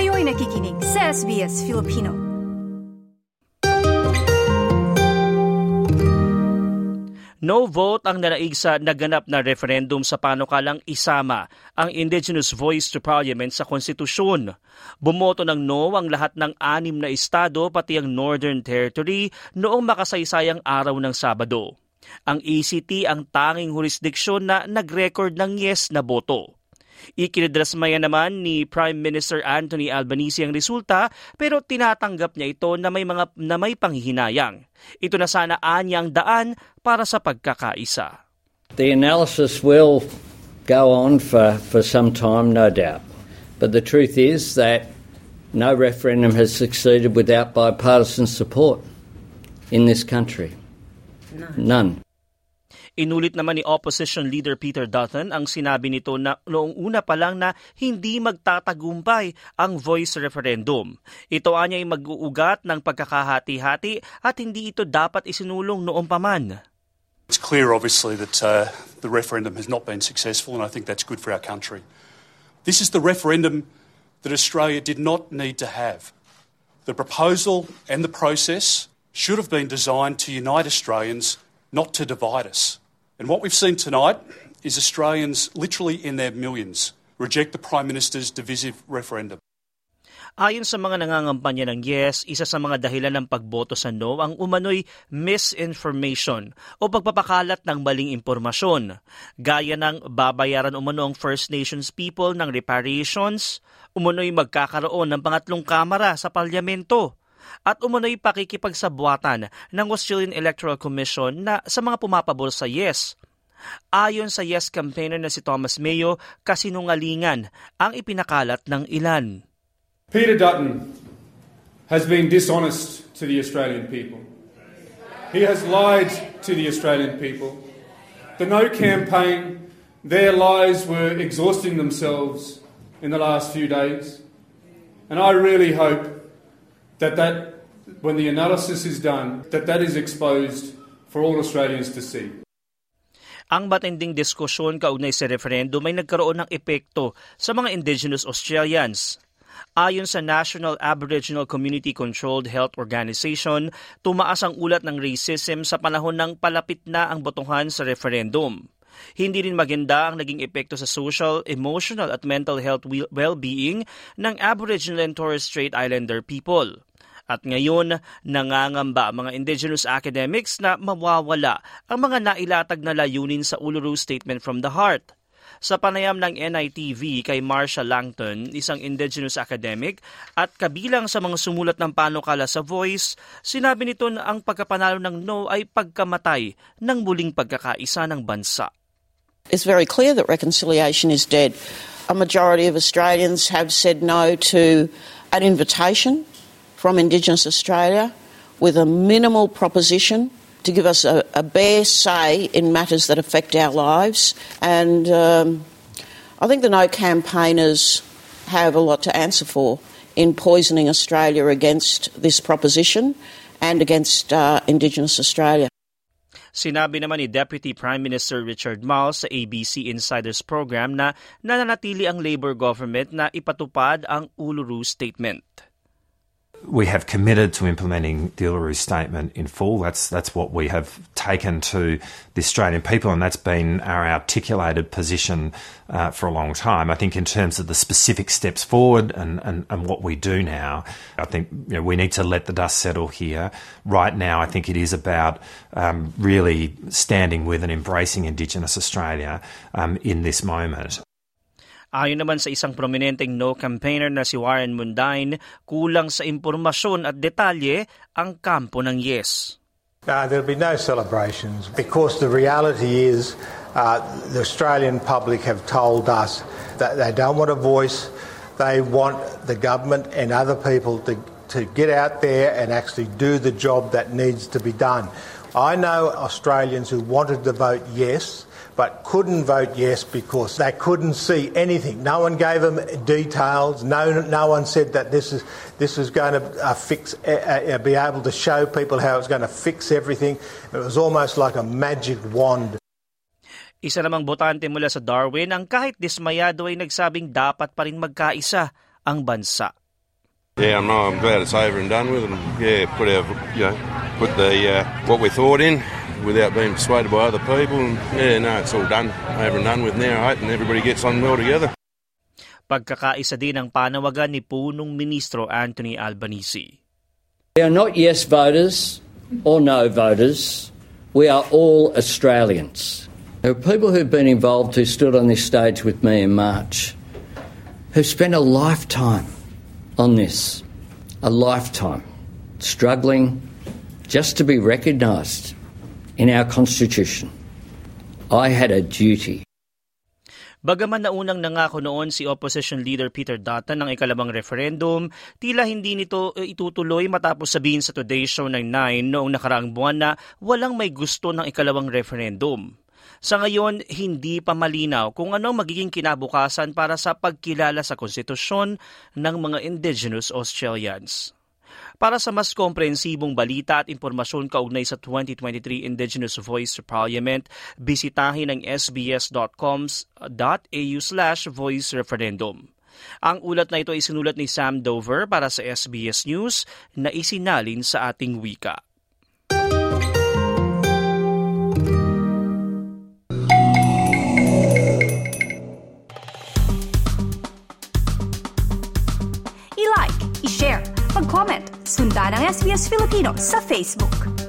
Kayo'y nakikinig sa SBS Filipino. No vote ang nanaig sa naganap na referendum sa panukalang isama ang Indigenous Voice to Parliament sa konstitusyon. Bumoto ng no ang lahat ng anim na estado pati ang Northern Territory noong makasaysayang araw ng Sabado. Ang ACT ang tanging jurisdiksyon na nag-record ng yes na boto. Ikinidrasmaya naman ni Prime Minister Anthony Albanese ang resulta pero tinatanggap niya ito na may mga na may panghihinayang. Ito na sana anyang daan para sa pagkakaisa. The analysis will go on for, for some time, no doubt. But the truth is that no referendum has succeeded without bipartisan support in this country. None. None. Inulit naman ni Opposition Leader Peter Dutton ang sinabi nito na noong una pa lang na hindi magtatagumpay ang voice referendum. Ito anya ay mag-uugat ng pagkakahati-hati at hindi ito dapat isinulong noong paman. It's clear, obviously, that uh, the referendum has not been successful, and I think that's good for our country. This is the referendum that Australia did not need to have. The proposal and the process should have been designed to unite Australians, not to divide us. And what we've seen tonight is Australians, literally in their millions, reject the Prime Minister's divisive referendum. Ayon sa mga nangangampanya ng yes, isa sa mga dahilan ng pagboto sa no ang umano'y misinformation o pagpapakalat ng maling impormasyon. Gaya ng babayaran umano ang First Nations people ng reparations, umano'y magkakaroon ng pangatlong kamara sa parlamento at umano'y pakikipagsabwatan ng Australian Electoral Commission na sa mga pumapabor sa yes. Ayon sa yes campaigner na si Thomas Mayo, kasinungalingan ang ipinakalat ng ilan. Peter Dutton has been dishonest to the Australian people. He has lied to the Australian people. The No campaign, their lies were exhausting themselves in the last few days. And I really hope that that, when the analysis is done, that that is exposed for all Australians to see. Ang matinding diskusyon kaugnay sa referendum ay nagkaroon ng epekto sa mga Indigenous Australians. Ayon sa National Aboriginal Community Controlled Health Organization, tumaas ang ulat ng racism sa panahon ng palapit na ang botohan sa referendum. Hindi rin maganda ang naging epekto sa social, emotional at mental health well-being ng Aboriginal and Torres Strait Islander people. At ngayon, nangangamba ang mga indigenous academics na mawawala ang mga nailatag na layunin sa Uluru Statement from the Heart. Sa panayam ng NITV kay Marsha Langton, isang indigenous academic at kabilang sa mga sumulat ng panukala sa Voice, sinabi nito na ang pagkapanalo ng no ay pagkamatay ng muling pagkakaisa ng bansa. It's very clear that reconciliation is dead. A majority of Australians have said no to an invitation from Indigenous Australia with a minimal proposition to give us a, a bare say in matters that affect our lives. And um, I think the No campaigners have a lot to answer for in poisoning Australia against this proposition and against uh, Indigenous Australia. Sinabi naman ni Deputy Prime Minister Richard Marles sa ABC Insiders program na nananatili ang Labour government na ipatupad ang Uluru Statement. We have committed to implementing the Uluru Statement in full. That's that's what we have taken to the Australian people, and that's been our articulated position uh, for a long time. I think in terms of the specific steps forward and, and, and what we do now, I think you know, we need to let the dust settle here. Right now, I think it is about um, really standing with and embracing Indigenous Australia um, in this moment. Ayon naman sa isang prominenteng no campaigner na si Warren Mundine, kulang sa impormasyon at detalye ang kampo ng yes. No, there'll be no celebrations because the reality is uh, the Australian public have told us that they don't want a voice. They want the government and other people to, to get out there and actually do the job that needs to be done. I know Australians who wanted to vote yes but couldn't vote yes because they couldn't see anything. No one gave them details. No, no one said that this is this is going to uh, fix, uh, uh, be able to show people how it's going to fix everything. It was almost like a magic wand. Isa namang botante mula sa Darwin ang kahit dismayado ay nagsabing dapat pa rin magkaisa ang bansa. Yeah, I'm, I'm glad it's over and done with, and yeah, put our, you know, put the uh, what we thought in without being persuaded by other people, and yeah, no, it's all done, over and done with now, I hope, and everybody gets on well together. Pagkakaisa din ang panawagan ni punong ministro Anthony Albanese. We are not yes voters or no voters. We are all Australians. There are people who've been involved who stood on this stage with me in March who spent a lifetime on this, a lifetime, struggling just to be recognised in our Constitution. I had a duty. Bagaman naunang nangako noon si Opposition Leader Peter Dutton ng ikalabang referendum, tila hindi nito eh, itutuloy matapos sabihin sa Today Show ng 9 noong nakaraang buwan na walang may gusto ng ikalawang referendum. Sa ngayon, hindi pa malinaw kung ano magiging kinabukasan para sa pagkilala sa konstitusyon ng mga indigenous Australians. Para sa mas komprehensibong balita at impormasyon kaugnay sa 2023 Indigenous Voice to Parliament, bisitahin ang sbs.com.au slash voice referendum. Ang ulat na ito ay sinulat ni Sam Dover para sa SBS News na isinalin sa ating wika. Sundan ang SBS Filipino sa Facebook.